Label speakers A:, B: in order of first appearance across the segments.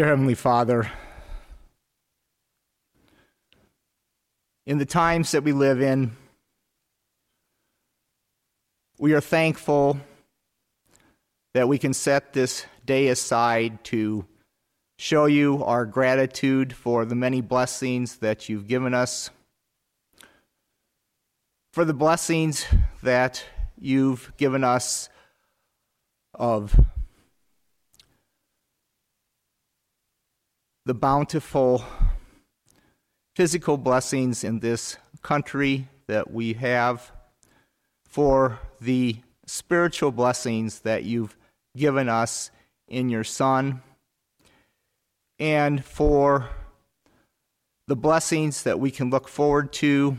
A: Dear Heavenly Father, in the times that we live in, we are thankful that we can set this day aside to show you our gratitude for the many blessings that you've given us, for the blessings that you've given us of the bountiful physical blessings in this country that we have, for the spiritual blessings that you've given us in your Son, and for the blessings that we can look forward to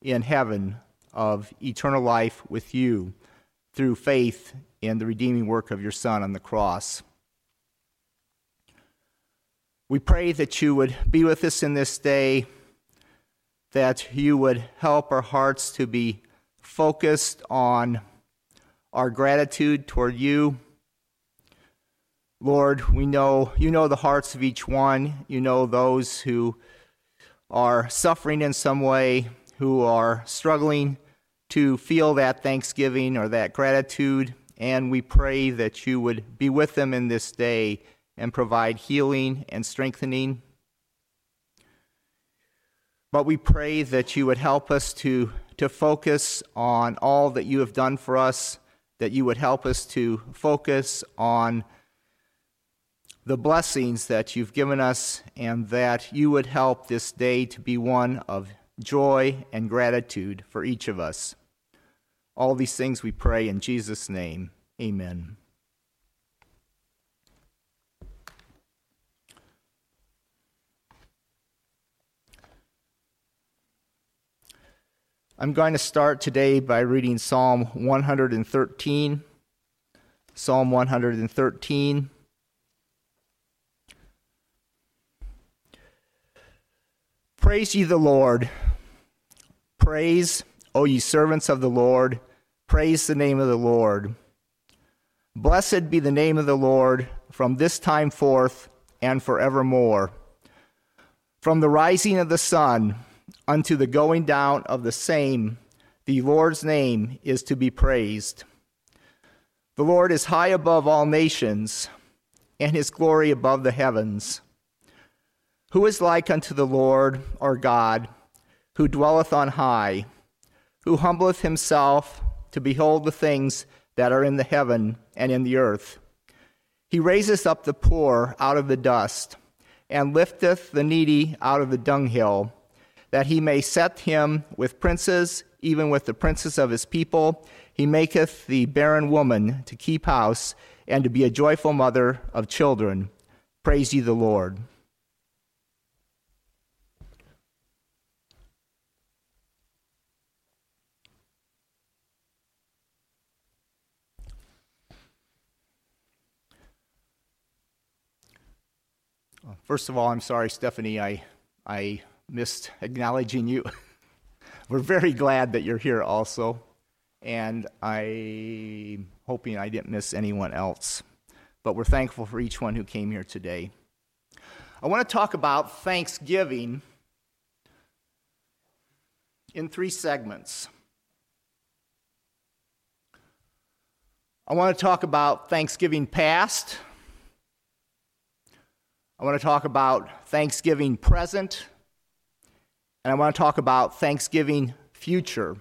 A: in heaven of eternal life with you through faith in the redeeming work of your Son on the cross. We pray that you would be with us in this day, that you would help our hearts to be focused on our gratitude toward you. Lord, we know you know the hearts of each one. You know those who are suffering in some way, who are struggling to feel that thanksgiving or that gratitude. And we pray that you would be with them in this day and provide healing and strengthening. But we pray that you would help us to, to focus on all that you have done for us, that you would help us to focus on the blessings that you've given us, and that you would help this day to be one of joy and gratitude for each of us. All these things we pray in Jesus' name. Amen. I'm going to start today by reading Psalm 113. Psalm 113. Praise ye the Lord. Praise, O ye servants of the Lord. Praise the name of the Lord. Blessed be the name of the Lord from this time forth and forevermore. From the rising of the sun unto the going down of the same, the Lord's name is to be praised. The Lord is high above all nations, and his glory above the heavens. Who is like unto the Lord our God, who dwelleth on high, who humbleth himself to behold the things that are in the heaven and in the earth? He raiseth up the poor out of the dust, and lifteth the needy out of the dunghill that he may set him with princes, even with the princes of his people. He maketh the barren woman to keep house and to be a joyful mother of children. Praise ye the Lord. First of all, I'm sorry, Stephanie. I, I missed acknowledging you. We're very glad that you're here also, and I'm hoping I didn't miss anyone else. But we're thankful for each one who came here today. I want to talk about Thanksgiving in three segments. I want to talk about Thanksgiving past. I want to talk about Thanksgiving present and I want to talk about Thanksgiving future.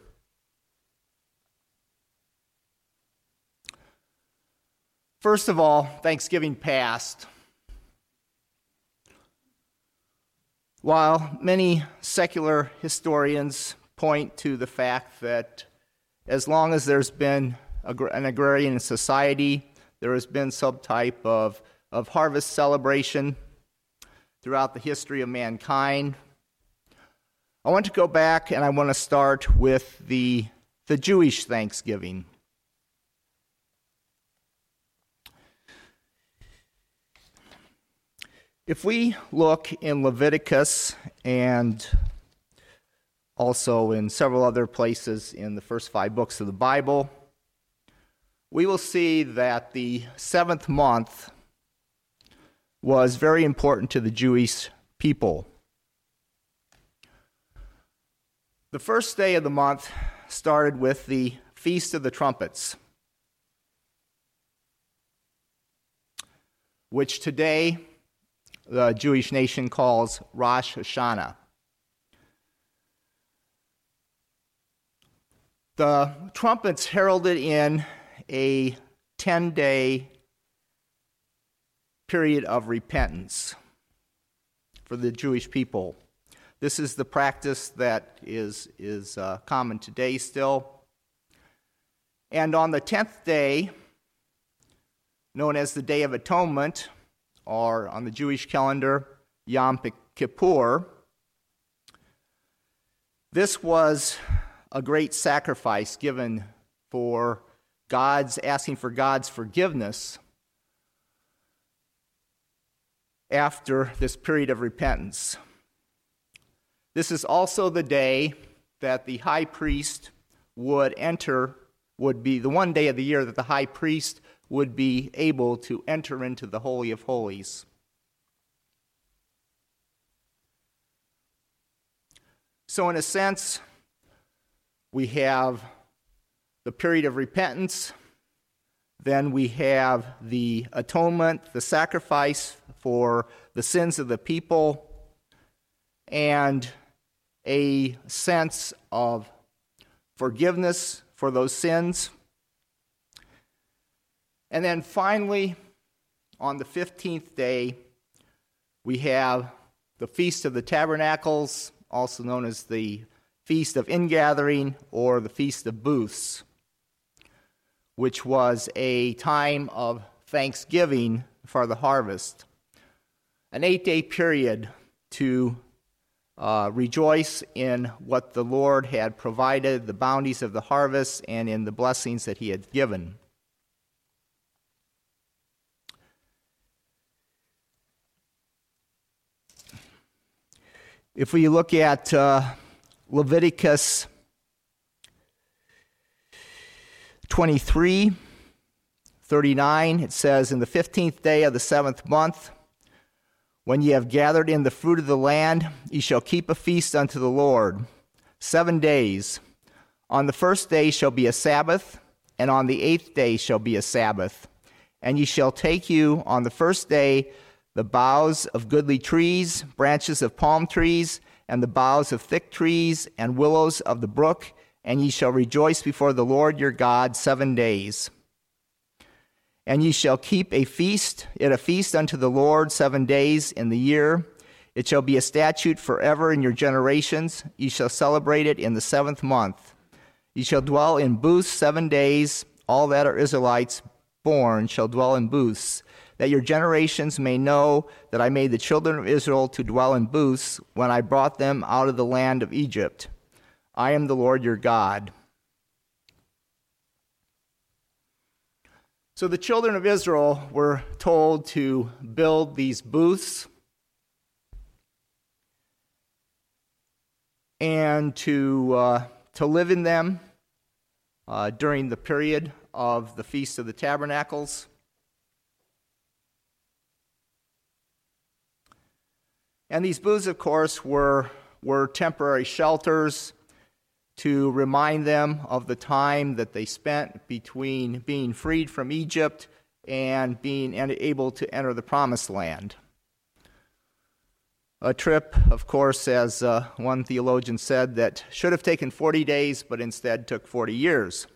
A: First of all, Thanksgiving past. While many secular historians point to the fact that as long as there's been an agrarian society, there has been some type of, of harvest celebration throughout the history of mankind. I want to go back and I want to start with the, the Jewish Thanksgiving. If we look in Leviticus and also in several other places in the first five books of the Bible, we will see that the seventh month was very important to the Jewish people. The first day of the month started with the Feast of the Trumpets, which today the Jewish nation calls Rosh Hashanah. The trumpets heralded in a 10 day period of repentance for the Jewish people. This is the practice that is, is uh, common today still. And on the 10th day, known as the Day of Atonement, or on the Jewish calendar, Yom Kippur, this was a great sacrifice given for God's asking for God's forgiveness after this period of repentance. This is also the day that the high priest would enter, would be the one day of the year that the high priest would be able to enter into the Holy of Holies. So, in a sense, we have the period of repentance, then we have the atonement, the sacrifice for the sins of the people, and a sense of forgiveness for those sins. And then finally, on the 15th day, we have the Feast of the Tabernacles, also known as the Feast of Ingathering or the Feast of Booths, which was a time of thanksgiving for the harvest an eight day period to uh, rejoice in what the Lord had provided, the bounties of the harvest, and in the blessings that He had given. If we look at uh, Leviticus 23 39, it says, In the 15th day of the seventh month, when ye have gathered in the fruit of the land, ye shall keep a feast unto the Lord seven days. On the first day shall be a Sabbath, and on the eighth day shall be a Sabbath. And ye shall take you on the first day the boughs of goodly trees, branches of palm trees, and the boughs of thick trees, and willows of the brook, and ye shall rejoice before the Lord your God seven days. And ye shall keep a feast, at a feast unto the Lord seven days in the year. It shall be a statute forever in your generations. Ye shall celebrate it in the seventh month. Ye shall dwell in booths seven days. All that are Israelites born shall dwell in booths, that your generations may know that I made the children of Israel to dwell in booths when I brought them out of the land of Egypt. I am the Lord your God. So the children of Israel were told to build these booths and to, uh, to live in them uh, during the period of the Feast of the Tabernacles. And these booths, of course, were, were temporary shelters to remind them of the time that they spent between being freed from Egypt and being able to enter the promised land. A trip, of course, as uh, one theologian said, that should have taken 40 days but instead took 40 years.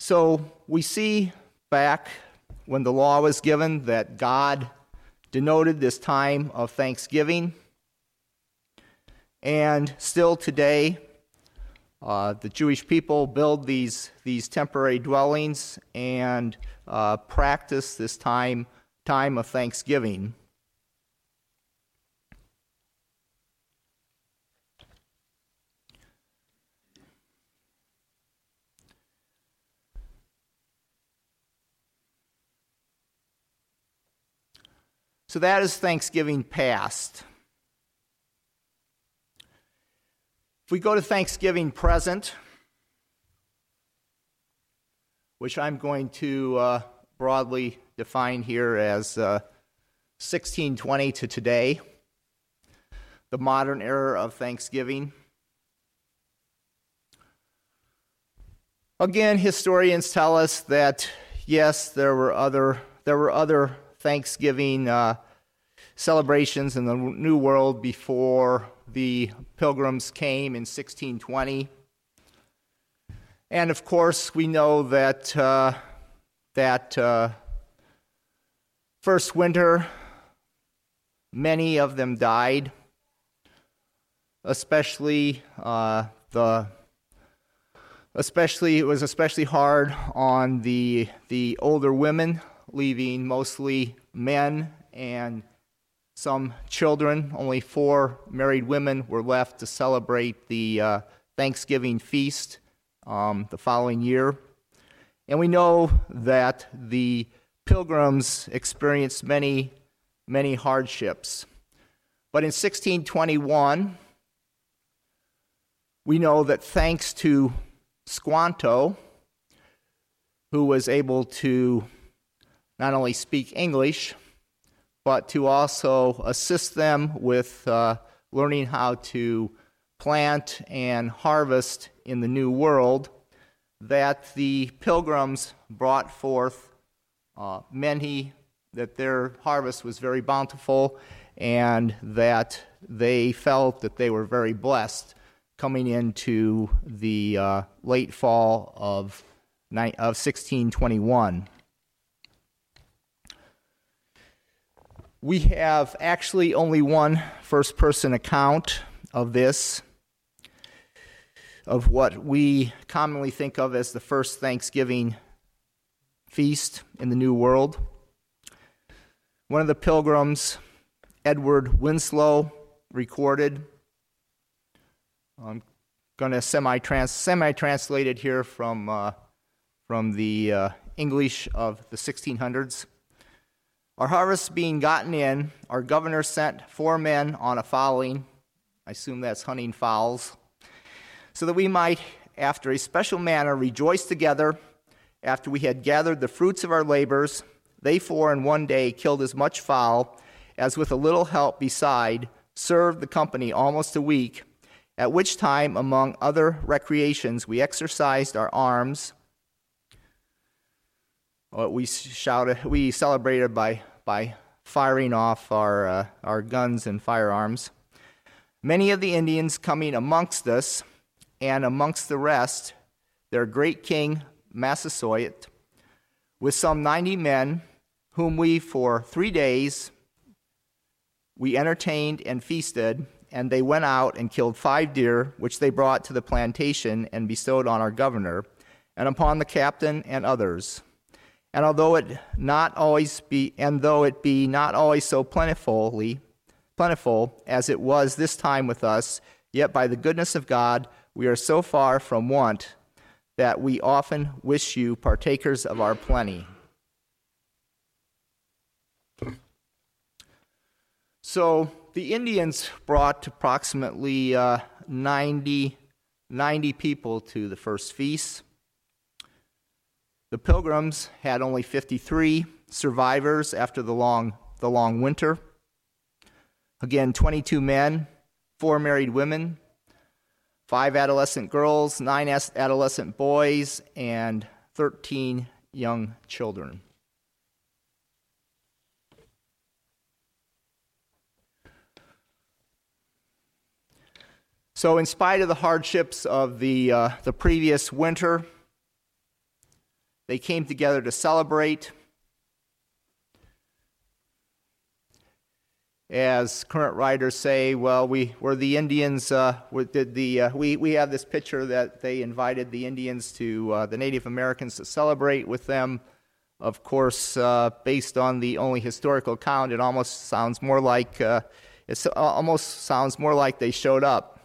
A: So we see back when the law was given that God denoted this time of thanksgiving. And still today, uh, the Jewish people build these, these temporary dwellings and uh, practice this time, time of thanksgiving. So that is Thanksgiving past. If we go to Thanksgiving present, which I'm going to uh, broadly define here as uh, 1620 to today, the modern era of Thanksgiving. Again, historians tell us that yes, there were other there were other Thanksgiving uh, celebrations in the New World before the Pilgrims came in 1620, and of course we know that uh, that uh, first winter, many of them died, especially uh, the especially it was especially hard on the the older women leaving mostly men and some children. Only four married women were left to celebrate the uh, thanksgiving feast um, the following year. And we know that the pilgrims experienced many many hardships. But in 1621 we know that thanks to Squanto, who was able to not only speak English, but to also assist them with uh, learning how to plant and harvest in the New World, that the pilgrims brought forth uh, many, that their harvest was very bountiful, and that they felt that they were very blessed coming into the uh, late fall of, of 1621. We have actually only one first person account of this, of what we commonly think of as the first Thanksgiving feast in the New World. One of the pilgrims, Edward Winslow, recorded I'm going to semi translate it here from uh, from the uh, English of the 1600s. Our harvest being gotten in, our governor sent four men on a fowling. I assume that's hunting fowls, so that we might, after a special manner, rejoice together. After we had gathered the fruits of our labors, they four in one day killed as much fowl as, with a little help beside, served the company almost a week at which time, among other recreations, we exercised our arms. We shouted, we celebrated by, by firing off our, uh, our guns and firearms. Many of the Indians coming amongst us, and amongst the rest, their great king Massasoit, with some 90 men, whom we for three days we entertained and feasted and they went out and killed five deer, which they brought to the plantation and bestowed on our governor, and upon the captain and others. And although it not always be, and though it be not always so plentifully, plentiful as it was this time with us, yet by the goodness of God we are so far from want that we often wish you partakers of our plenty. So the Indians brought approximately uh, 90, 90 people to the first feast. The pilgrims had only 53 survivors after the long, the long winter. Again, 22 men, four married women, five adolescent girls, nine adolescent boys, and 13 young children. So, in spite of the hardships of the, uh, the previous winter, they came together to celebrate. As current writers say, well, we were the Indians. Uh, did the uh, we we have this picture that they invited the Indians to uh, the Native Americans to celebrate with them. Of course, uh, based on the only historical account, it almost sounds more like uh, it almost sounds more like they showed up.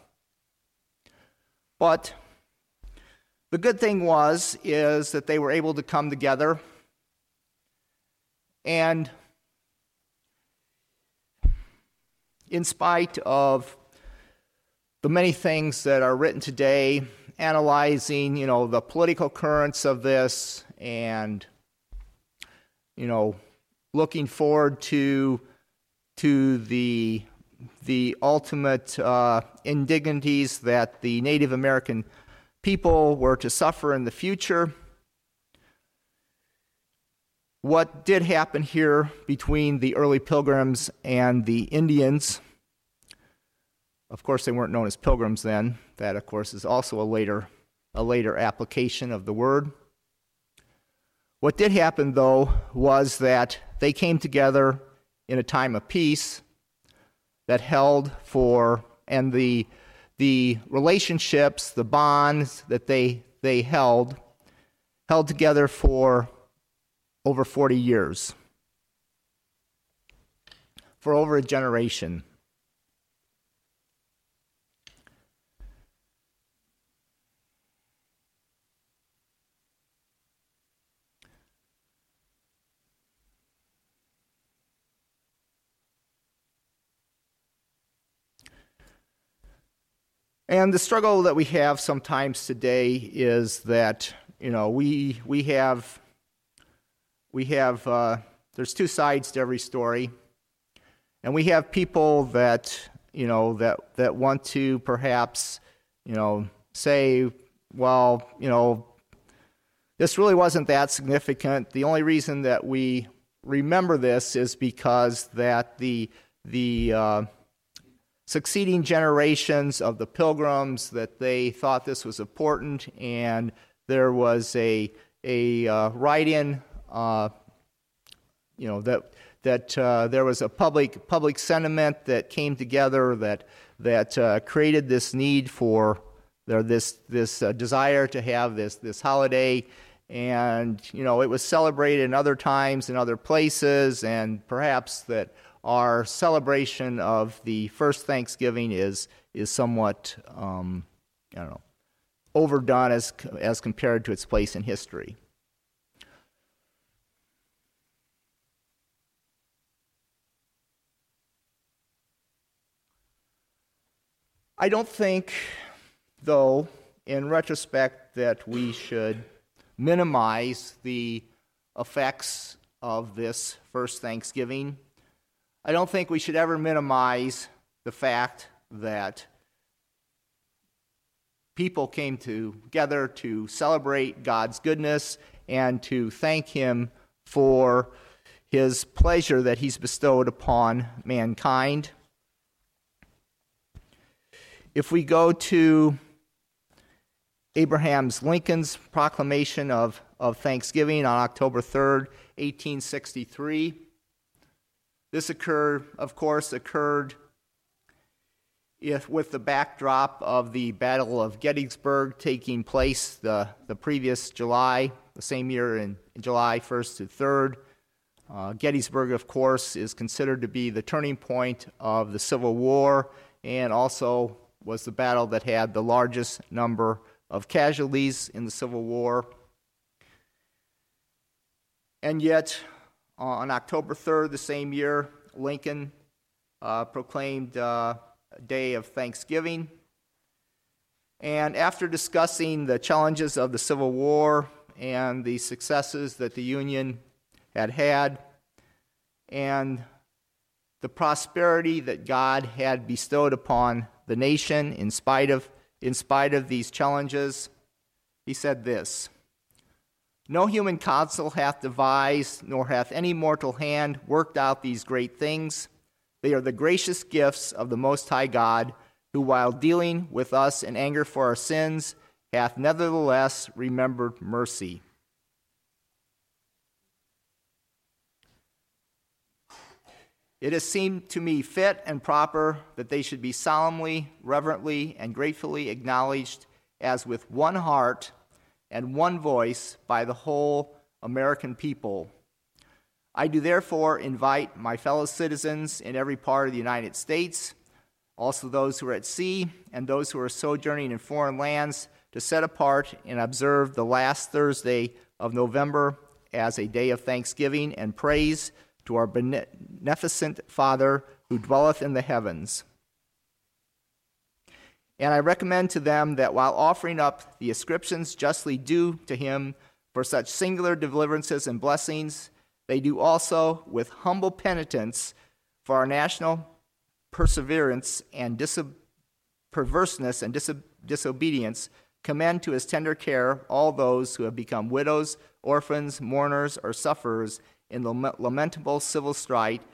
A: But the good thing was is that they were able to come together. And in spite of the many things that are written today analyzing you know the political currents of this and you know looking forward to to the the ultimate uh, indignities that the Native American people were to suffer in the future. What did happen here between the early pilgrims and the Indians? Of course, they weren't known as pilgrims then. That, of course, is also a later, a later application of the word. What did happen, though, was that they came together in a time of peace that held for, and the, the relationships, the bonds that they, they held, held together for over 40 years, for over a generation. And the struggle that we have sometimes today is that you know we we have we have uh, there's two sides to every story, and we have people that you know that that want to perhaps you know say, well, you know, this really wasn't that significant. The only reason that we remember this is because that the the uh, succeeding generations of the pilgrims that they thought this was important, and there was a a uh, write-in, uh, you know that that uh, there was a public public sentiment that came together that that uh, created this need for there this this uh, desire to have this this holiday. And you know it was celebrated in other times in other places and perhaps that our celebration of the first Thanksgiving is is somewhat um, I don't know overdone as as compared to its place in history. I don't think, though, in retrospect, that we should minimize the effects of this first Thanksgiving I don't think we should ever minimize the fact that people came together to celebrate God's goodness and to thank Him for His pleasure that He's bestowed upon mankind. If we go to Abraham's Lincoln's proclamation of, of Thanksgiving on October 3rd, 1863, this occurred, of course, occurred if, with the backdrop of the Battle of Gettysburg taking place the, the previous July, the same year in, in July 1st to 3rd. Uh, Gettysburg, of course, is considered to be the turning point of the Civil War and also was the battle that had the largest number of casualties in the Civil War. And yet, on October 3rd, the same year, Lincoln uh, proclaimed uh, a day of thanksgiving. And after discussing the challenges of the Civil War and the successes that the Union had had, and the prosperity that God had bestowed upon the nation in spite of, in spite of these challenges, he said this no human counsel hath devised, nor hath any mortal hand worked out these great things. They are the gracious gifts of the Most High God, who, while dealing with us in anger for our sins, hath nevertheless remembered mercy. It has seemed to me fit and proper that they should be solemnly, reverently, and gratefully acknowledged as with one heart and one voice by the whole American people. I do therefore invite my fellow citizens in every part of the United States, also those who are at sea and those who are sojourning in foreign lands, to set apart and observe the last Thursday of November as a day of thanksgiving and praise to our beneficent Father who dwelleth in the heavens. And I recommend to them that while offering up the ascriptions justly due to him for such singular deliverances and blessings, they do also with humble penitence for our national perseverance and perverseness and dis- disobedience, commend to his tender care all those who have become widows, orphans, mourners, or sufferers in the lamentable civil strife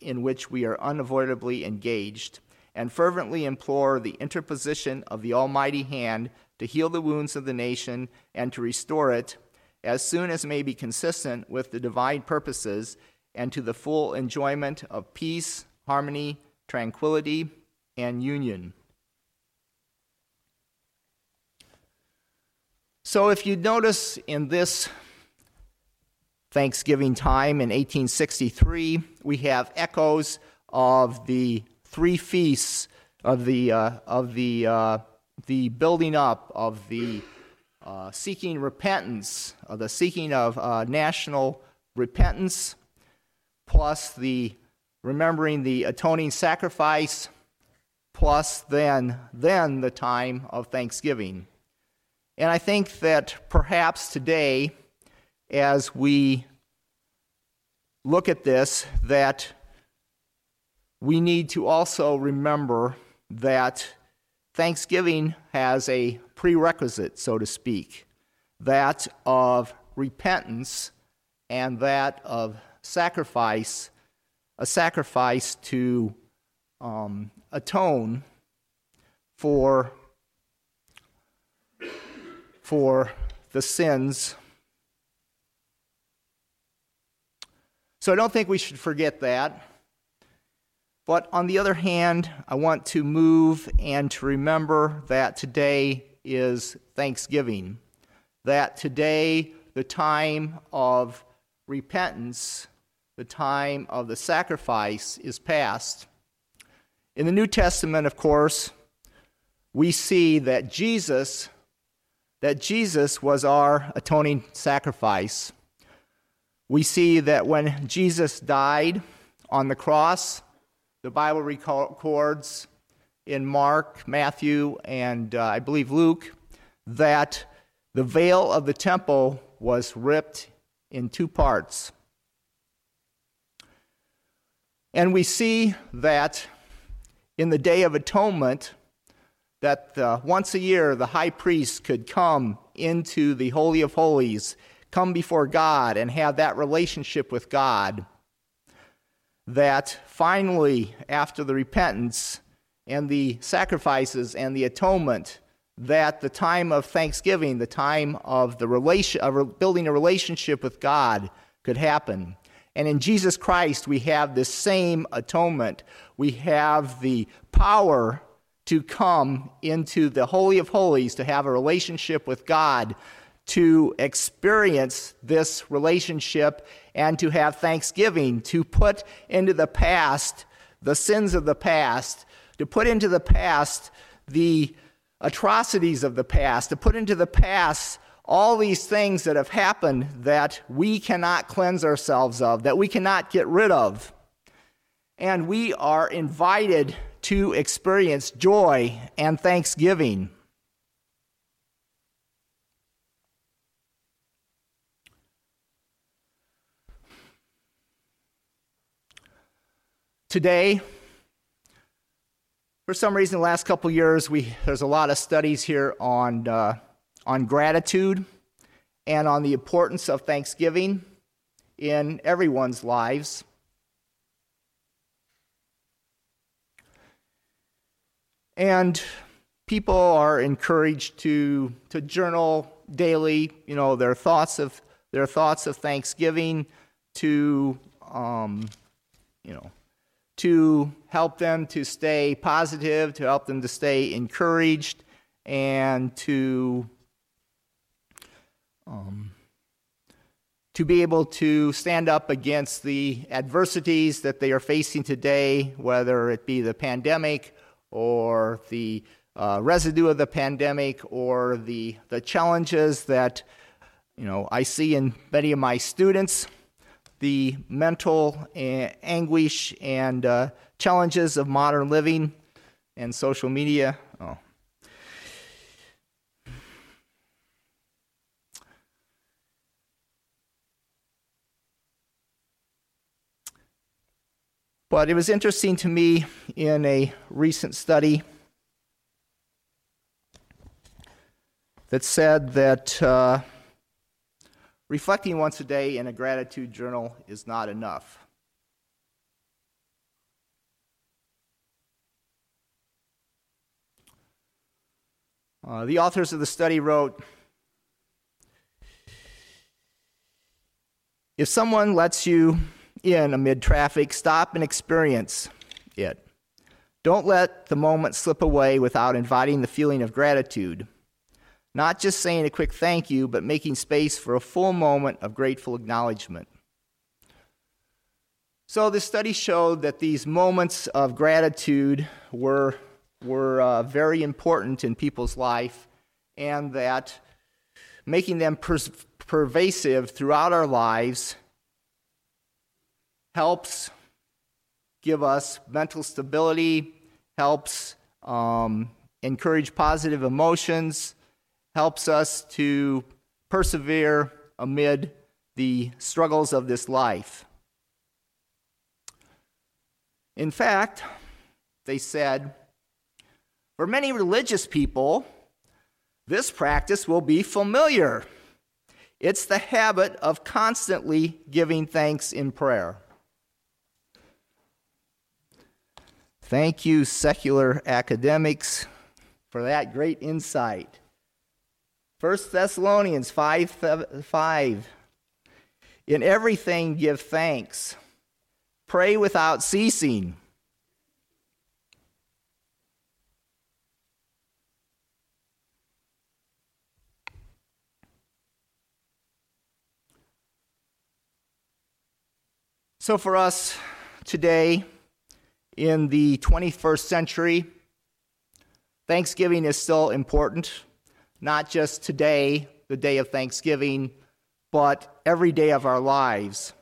A: in which we are unavoidably engaged, and fervently implore the interposition of the Almighty hand to heal the wounds of the nation and to restore it as soon as may be consistent with the divine purposes and to the full enjoyment of peace, harmony, tranquility, and union. So, if you notice in this Thanksgiving time in 1863, we have echoes of the three feasts of the, uh, of the, uh, the building up of the uh, seeking repentance, uh, the seeking of uh, national repentance, plus the remembering the atoning sacrifice, plus then then the time of thanksgiving. And I think that perhaps today, as we look at this, that we need to also remember that Thanksgiving has a prerequisite, so to speak, that of repentance and that of sacrifice, a sacrifice to um, atone for, for the sins. So I don't think we should forget that. But on the other hand, I want to move and to remember that today is Thanksgiving. That today, the time of repentance, the time of the sacrifice is past. In the New Testament, of course, we see that Jesus that Jesus was our atoning sacrifice. We see that when Jesus died on the cross, the Bible records in Mark, Matthew, and uh, I believe Luke that the veil of the temple was ripped in two parts. And we see that in the Day of Atonement, that uh, once a year the high priest could come into the Holy of Holies, come before God, and have that relationship with God that finally, after the repentance and the sacrifices and the atonement, that the time of thanksgiving, the time of the relation of building a relationship with God could happen. And in Jesus Christ, we have this same atonement. We have the power to come into the Holy of Holies, to have a relationship with God, to experience this relationship and to have thanksgiving, to put into the past the sins of the past, to put into the past the atrocities of the past, to put into the past all these things that have happened that we cannot cleanse ourselves of, that we cannot get rid of. And we are invited to experience joy and thanksgiving. Today, for some reason, the last couple years, we, there's a lot of studies here on, uh, on gratitude and on the importance of thanksgiving in everyone's lives. And people are encouraged to, to journal daily, you know, their thoughts of, their thoughts of thanksgiving to, um, you know, to help them to stay positive, to help them to stay encouraged, and to um, to be able to stand up against the adversities that they are facing today, whether it be the pandemic or the uh, residue of the pandemic or the, the challenges that you know I see in many of my students the mental eh, anguish and uh, challenges of modern living and social media. Oh. But it was interesting to me in a recent study that said that. Uh, reflecting once a day in a gratitude journal is not enough. Uh, the authors of the study wrote If someone lets you in amid traffic, stop and experience it. Don't let the moment slip away without inviting the feeling of gratitude. Not just saying a quick thank you, but making space for a full moment of grateful acknowledgement. So, the study showed that these moments of gratitude were, were uh, very important in people's life, and that making them pervasive throughout our lives helps give us mental stability, helps um, encourage positive emotions, helps us to persevere amid the struggles of this life. In fact, they said, for many religious people, this practice will be familiar. It's the habit of constantly giving thanks in prayer. Thank you, secular academics, for that great insight. 1 Thessalonians 5, 5. In everything give thanks. Pray without ceasing. So, for us today, in the 21st century, Thanksgiving is still important, not just today, the day of Thanksgiving, but every day of our lives,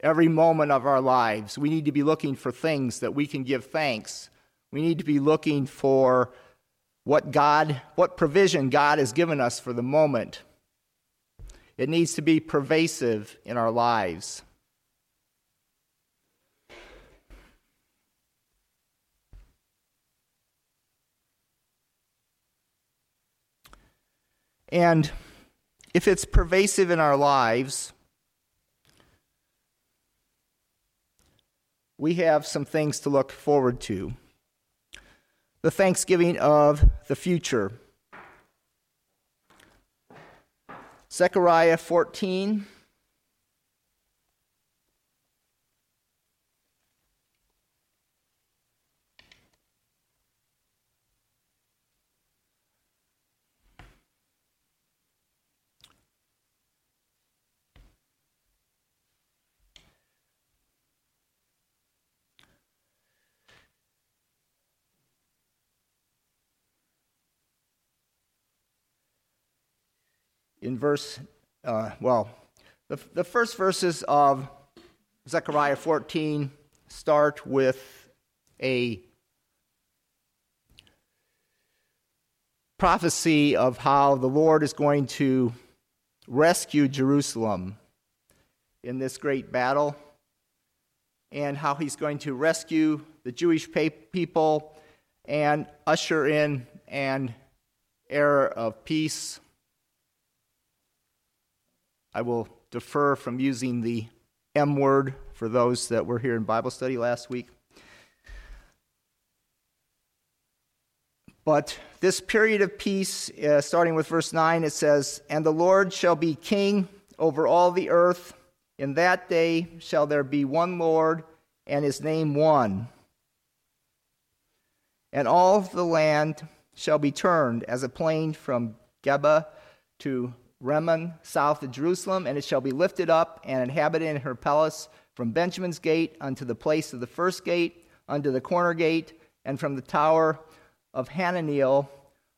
A: every moment of our lives. We need to be looking for things that we can give thanks. We need to be looking for what God, what provision God has given us for the moment. It needs to be pervasive in our lives. And if it's pervasive in our lives, we have some things to look forward to. The thanksgiving of the future. Zechariah 14. In verse, uh, well, the, the first verses of Zechariah 14 start with a prophecy of how the Lord is going to rescue Jerusalem in this great battle and how he's going to rescue the Jewish people and usher in an era of peace I will defer from using the M word for those that were here in Bible study last week. But this period of peace, uh, starting with verse 9, it says, And the Lord shall be king over all the earth. In that day shall there be one Lord, and his name one. And all the land shall be turned as a plain from Geba to Rimmon, south of Jerusalem, and it shall be lifted up and inhabited in her palace from Benjamin's gate unto the place of the first gate, unto the corner gate, and from the tower of Hananeel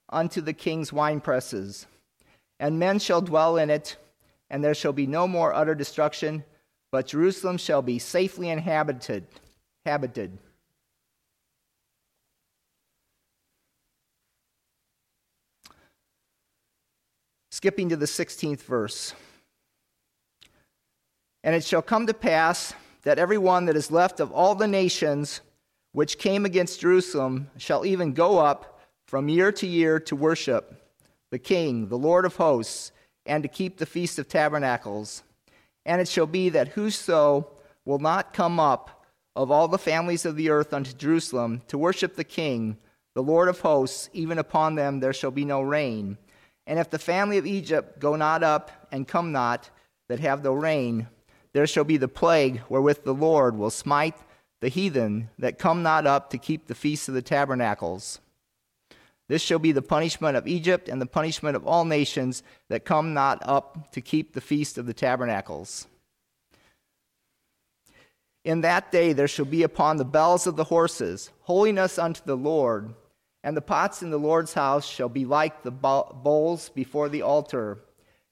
A: unto the king's winepresses. And men shall dwell in it, and there shall be no more utter destruction, but Jerusalem shall be safely inhabited. Habited. Skipping to the 16th verse. And it shall come to pass that every one that is left of all the nations which came against Jerusalem shall even go up from year to year to worship the King, the Lord of hosts, and to keep the Feast of Tabernacles. And it shall be that whoso will not come up of all the families of the earth unto Jerusalem to worship the King, the Lord of hosts, even upon them there shall be no rain. And if the family of Egypt go not up and come not, that have no rain, there shall be the plague wherewith the Lord will smite the heathen that come not up to keep the feast of the tabernacles. This shall be the punishment of Egypt and the punishment of all nations that come not up to keep the feast of the tabernacles. In that day there shall be upon the bells of the horses holiness unto the Lord, and the pots in the Lord's house shall be like the bowls before the altar.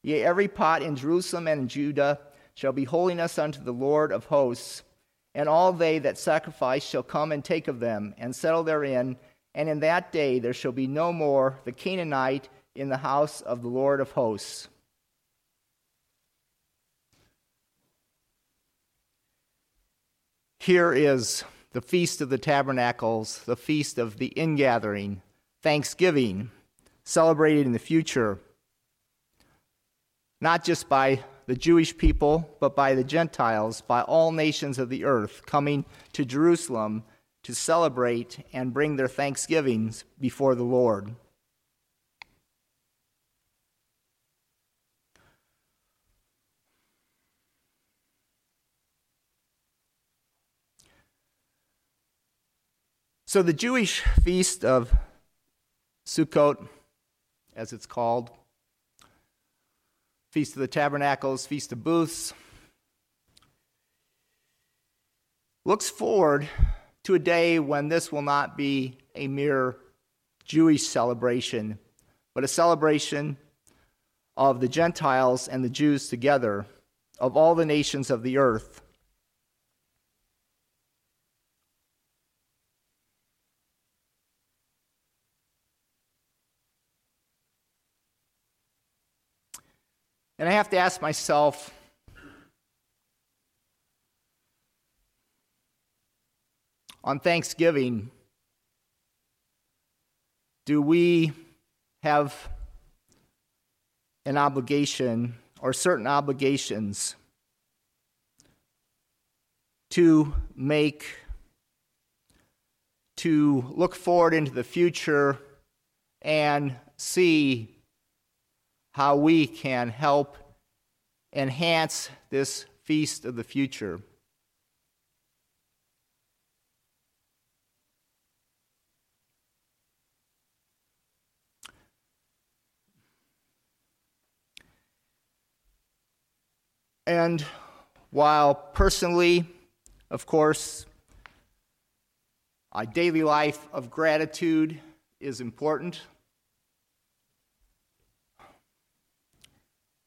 A: Yea, every pot in Jerusalem and in Judah shall be holiness unto the Lord of hosts, and all they that sacrifice shall come and take of them, and settle therein. And in that day there shall be no more the Canaanite in the house of the Lord of hosts. Here is the Feast of the Tabernacles, the Feast of the Ingathering, Thanksgiving, celebrated in the future, not just by the Jewish people, but by the Gentiles, by all nations of the earth, coming to Jerusalem to celebrate and bring their thanksgivings before the Lord. So, the Jewish feast of Sukkot, as it's called, Feast of the Tabernacles, Feast of Booths, looks forward to a day when this will not be a mere Jewish celebration, but a celebration of the Gentiles and the Jews together, of all the nations of the earth. And I have to ask myself on Thanksgiving, do we have an obligation or certain obligations to make, to look forward into the future and see how we can help enhance this feast of the future. And while personally, of course, a daily life of gratitude is important,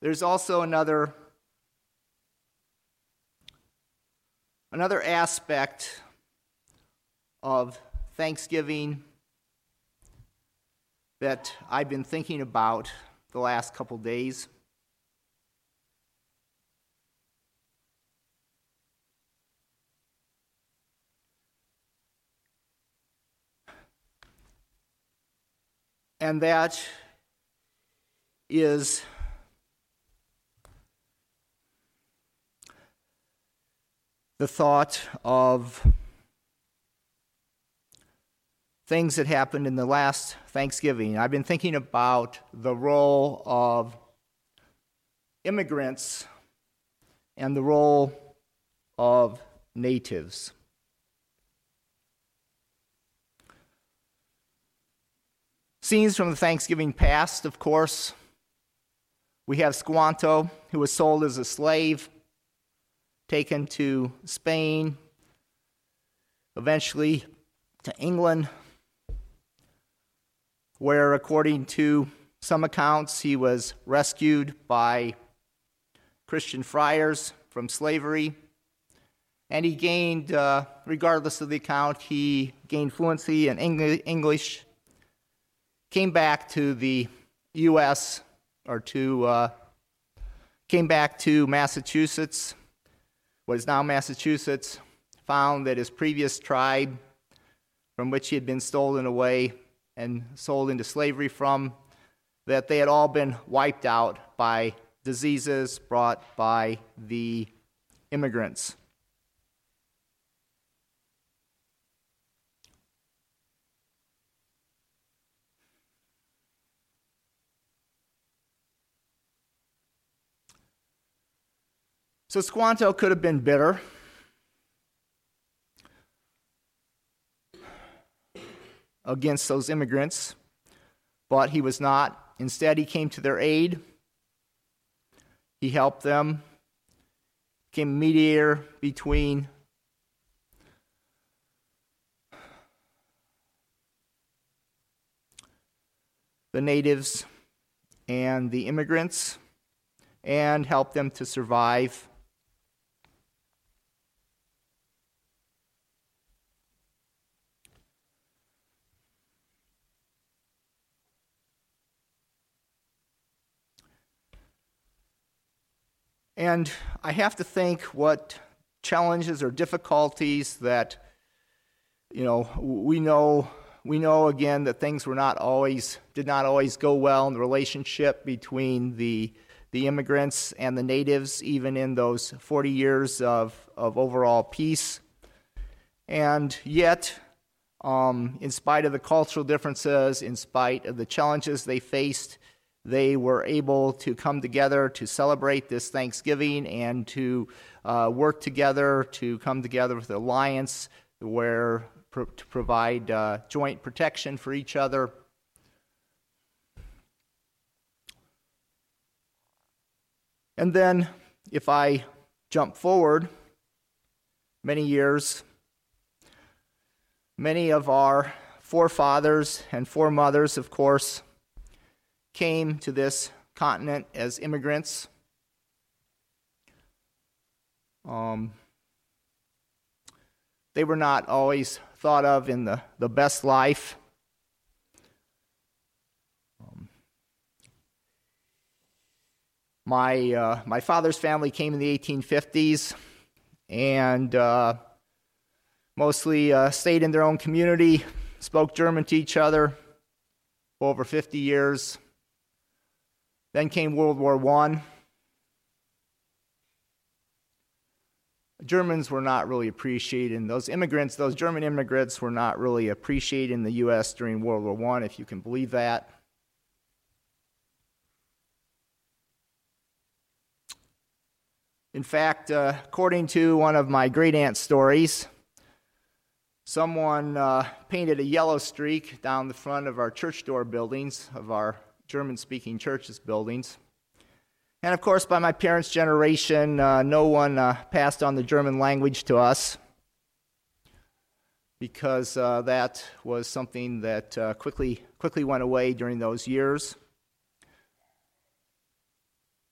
A: There's also another another aspect of Thanksgiving that I've been thinking about the last couple days. And that is the thought of things that happened in the last Thanksgiving. I've been thinking about the role of immigrants and the role of natives. Scenes from the Thanksgiving past, of course. We have Squanto, who was sold as a slave taken to Spain, eventually to England, where, according to some accounts, he was rescued by Christian friars from slavery. And he gained, uh, regardless of the account, he gained fluency in English, came back to the U.S. or to, uh, came back to Massachusetts, what is now Massachusetts, found that his previous tribe, from which he had been stolen away and sold into slavery from, that they had all been wiped out by diseases brought by the immigrants. So Squanto could have been bitter. Against those immigrants, but he was not. Instead, he came to their aid. He helped them, became a mediator between the natives and the immigrants and helped them to survive And I have to think what challenges or difficulties that, you know, we know we know again that things were not always did not always go well in the relationship between the the immigrants and the natives, even in those 40 years of, of overall peace. And yet, um, in spite of the cultural differences, in spite of the challenges they faced, they were able to come together to celebrate this Thanksgiving and to uh, work together to come together with an alliance where pro- to provide uh, joint protection for each other. And then, if I jump forward many years, many of our forefathers and foremothers, of course, came to this continent as immigrants. Um, they were not always thought of in the, the best life. Um, my, uh, my father's family came in the 1850s and uh, mostly uh, stayed in their own community, spoke German to each other for over 50 years. Then came World War I. Germans were not really appreciated. Those immigrants, those German immigrants, were not really appreciated in the U.S. during World War I, if you can believe that. In fact, uh, according to one of my great aunt's stories, someone uh, painted a yellow streak down the front of our church door buildings of our German speaking churches buildings. And of course, by my parents' generation, uh, no one uh, passed on the German language to us because uh, that was something that uh, quickly, quickly went away during those years.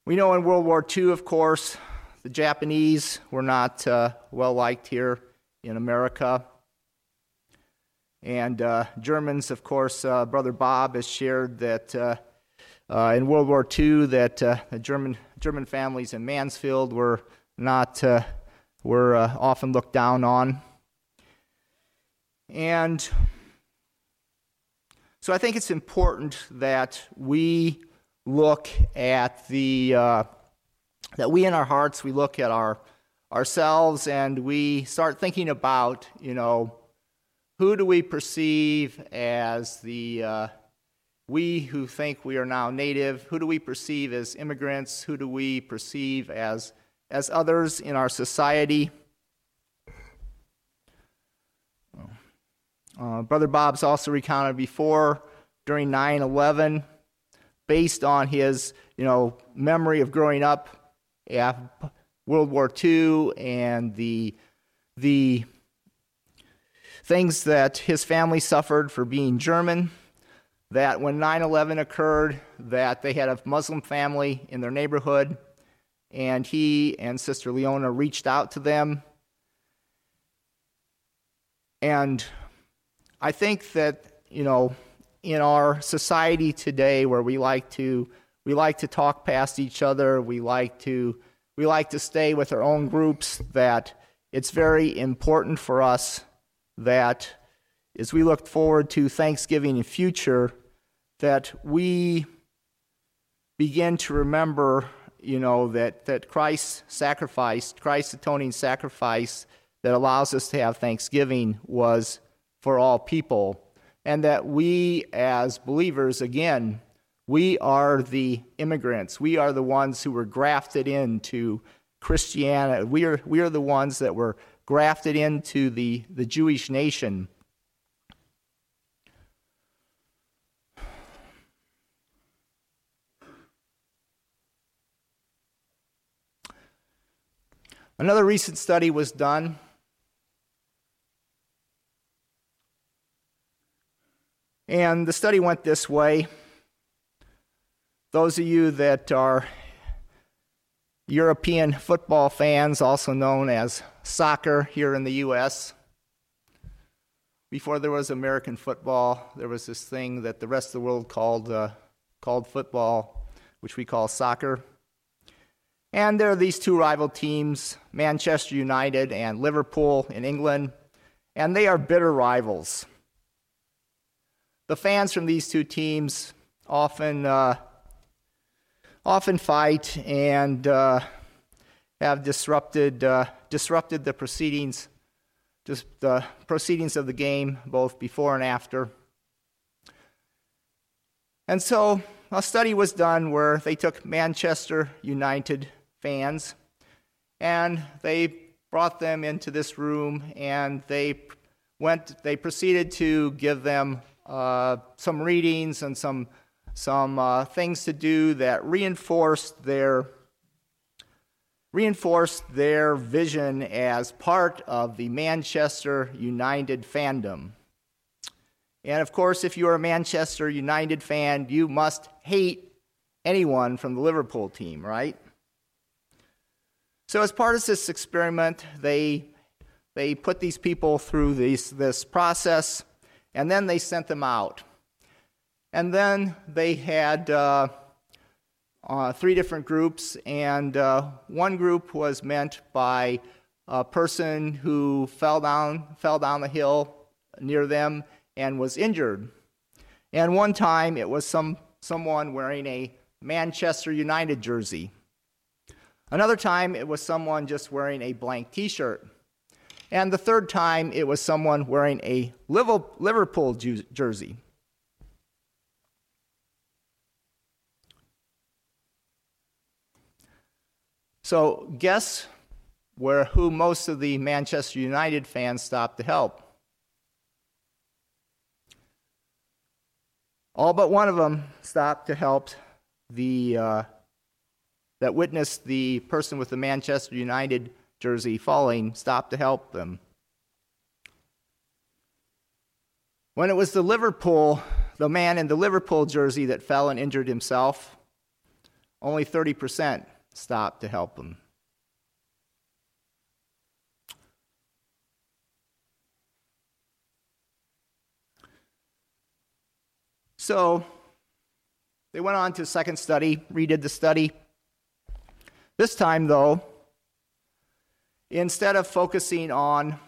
A: We know in World War II, of course, the Japanese were not uh, well liked here in America. And uh, Germans, of course, Brother Bob has shared that uh, in World War II that uh, German German families in Mansfield were not uh, were uh, often looked down on, and so I think it's important that we look at the uh, that we in our hearts we look at our ourselves and we start thinking about you know who do we perceive as the uh, we who think we are now native, who do we perceive as immigrants? Who do we perceive as, as others in our society? Uh, Brother Bob's also recounted before during 9 11, based on his you know, memory of growing up after World War II and the, the things that his family suffered for being German that when 9-11 occurred that they had a muslim family in their neighborhood and he and sister leona reached out to them. And i think that you know in our society today where we like to we like to talk past each other we like to we like to stay with our own groups, that it's very important for us that as we look forward to Thanksgiving in future, that we begin to remember, you know, that, that Christ's sacrifice, Christ's atoning sacrifice that allows us to have Thanksgiving was for all people. And that we as believers, again, we are the immigrants. We are the ones who were grafted into Christianity. We are, we are the ones that were grafted into the, the Jewish nation. Another recent study was done. And the study went this way. Those of you that are European football fans, also known as soccer here in the U.S., before there was American football, there was this thing that the rest of the world called, uh, called football, which we call soccer. And there are these two rival teams, Manchester United and Liverpool in England, and they are bitter rivals. The fans from these two teams often, uh, often fight and uh, have disrupted, uh, disrupted the proceedings, just the proceedings of the game, both before and after. And so a study was done where they took Manchester United fans, and they brought them into this room and they went they proceeded to give them uh, some readings and some some uh, things to do that reinforced their reinforced their vision as part of the Manchester United fandom. And of course, if you're a Manchester United fan, you must hate anyone from the Liverpool team, right? So, as part of this experiment, they, they put these people through these, this process, and then they sent them out. And then they had uh, uh, three different groups, and uh, one group was meant by a person who fell down, fell down the hill near them and was injured. And one time it was some, someone wearing a Manchester United jersey. Another time, it was someone just wearing a blank t shirt. And the third time, it was someone wearing a Liverpool jersey. So, guess where who most of the Manchester United fans stopped to help? All but one of them stopped to help the uh, that witnessed the person with the Manchester United jersey falling stop to help them. When it was the Liverpool, the man in the Liverpool jersey that fell and injured himself, only 30% stopped to help him. So they went on to a second study, redid the study, this time, though, instead of focusing on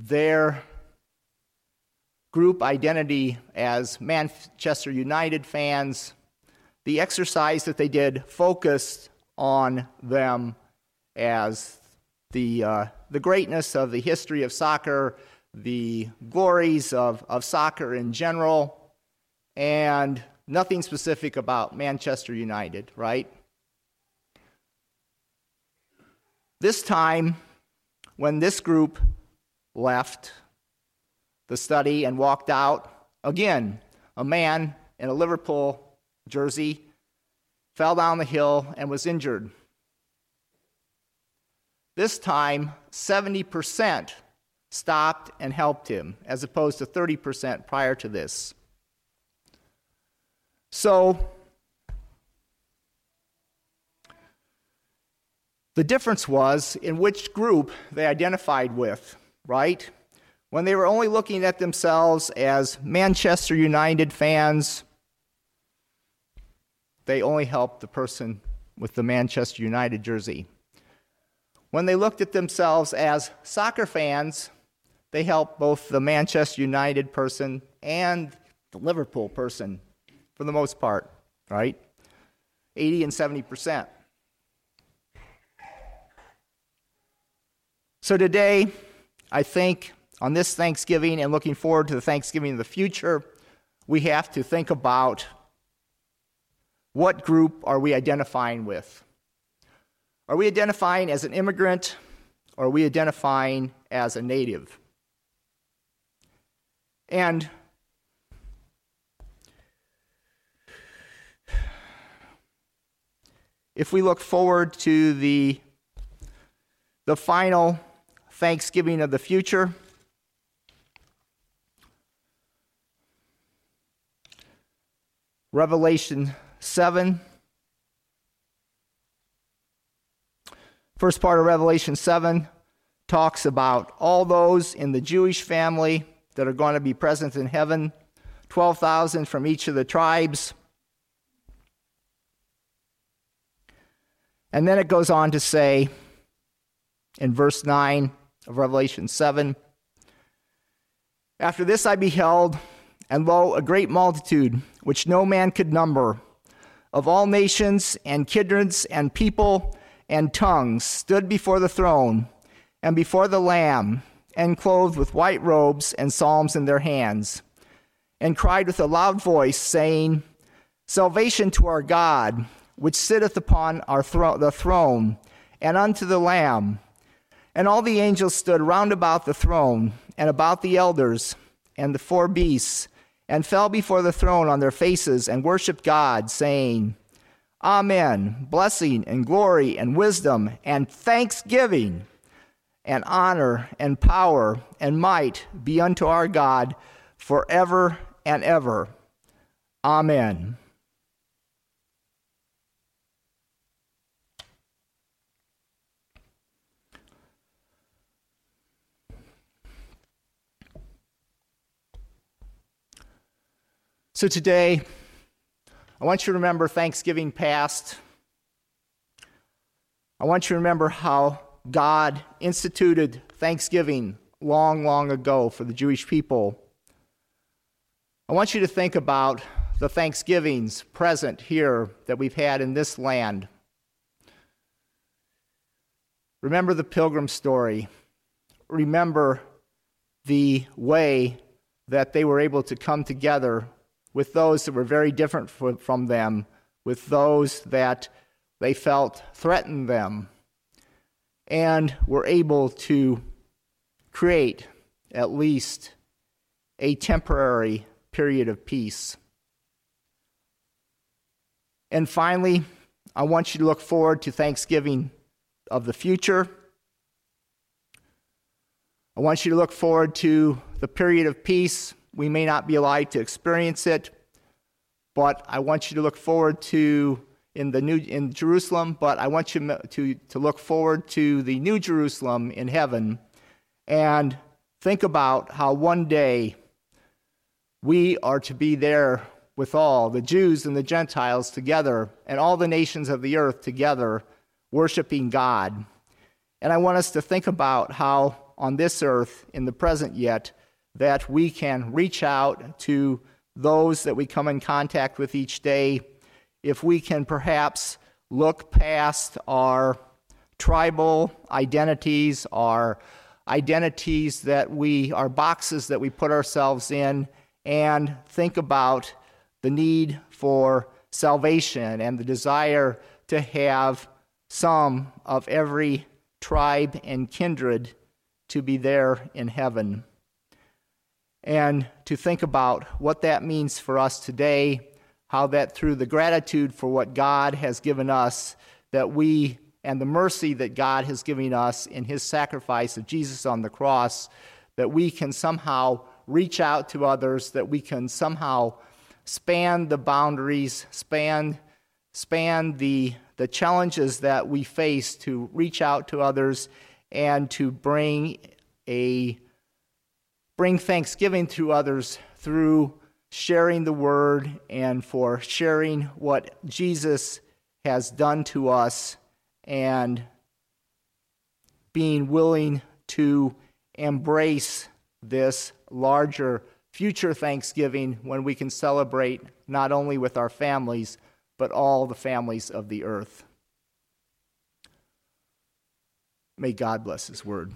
A: their group identity as Manchester United fans, the exercise that they did focused on them as the, uh, the greatness of the history of soccer, the glories of, of soccer in general, and nothing specific about Manchester United, right? This time, when this group left the study and walked out, again, a man in a Liverpool jersey fell down the hill and was injured. This time, 70% stopped and helped him, as opposed to 30% prior to this. So, The difference was in which group they identified with, right? When they were only looking at themselves as Manchester United fans, they only helped the person with the Manchester United jersey. When they looked at themselves as soccer fans, they helped both the Manchester United person and the Liverpool person for the most part, right? 80 and 70 percent. So today, I think on this Thanksgiving and looking forward to the Thanksgiving of the future, we have to think about what group are we identifying with? Are we identifying as an immigrant or are we identifying as a native? And if we look forward to the, the final Thanksgiving of the future, Revelation 7. First part of Revelation 7 talks about all those in the Jewish family that are going to be present in heaven 12,000 from each of the tribes. And then it goes on to say in verse 9 of Revelation 7 After this I beheld, and lo, a great multitude, which no man could number, of all nations and kindreds and people and tongues, stood before the throne and before the Lamb, and clothed with white robes and psalms in their hands, and cried with a loud voice, saying, Salvation to our God, which sitteth upon our thro- the throne, and unto the Lamb. And all the angels stood round about the throne, and about the elders, and the four beasts, and fell before the throne on their faces, and worshipped God, saying, Amen. Blessing and glory and wisdom and thanksgiving and honor and power and might be unto our God forever and ever. Amen. So today, I want you to remember Thanksgiving past. I want you to remember how God instituted Thanksgiving long, long ago for the Jewish people. I want you to think about the Thanksgivings present here that we've had in this land. Remember the pilgrim story. Remember the way that they were able to come together with those that were very different from them, with those that they felt threatened them, and were able to create at least a temporary period of peace. And finally, I want you to look forward to Thanksgiving of the future. I want you to look forward to the period of peace we may not be alive to experience it, but I want you to look forward to in the new in Jerusalem, but I want you to, to look forward to the new Jerusalem in heaven and think about how one day we are to be there with all the Jews and the Gentiles together and all the nations of the earth together worshiping God. And I want us to think about how on this earth, in the present yet, that we can reach out to those that we come in contact with each day. If we can perhaps look past our tribal identities, our identities that we, our boxes that we put ourselves in, and think about the need for salvation and the desire to have some of every tribe and kindred to be there in heaven and to think about what that means for us today, how that through the gratitude for what God has given us, that we and the mercy that God has given us in his sacrifice of Jesus on the cross, that we can somehow reach out to others, that we can somehow span the boundaries, span, span the, the challenges that we face to reach out to others and to bring a bring thanksgiving to others through sharing the word and for sharing what Jesus has done to us and being willing to embrace this larger future Thanksgiving when we can celebrate not only with our families, but all the families of the earth. May God bless His word.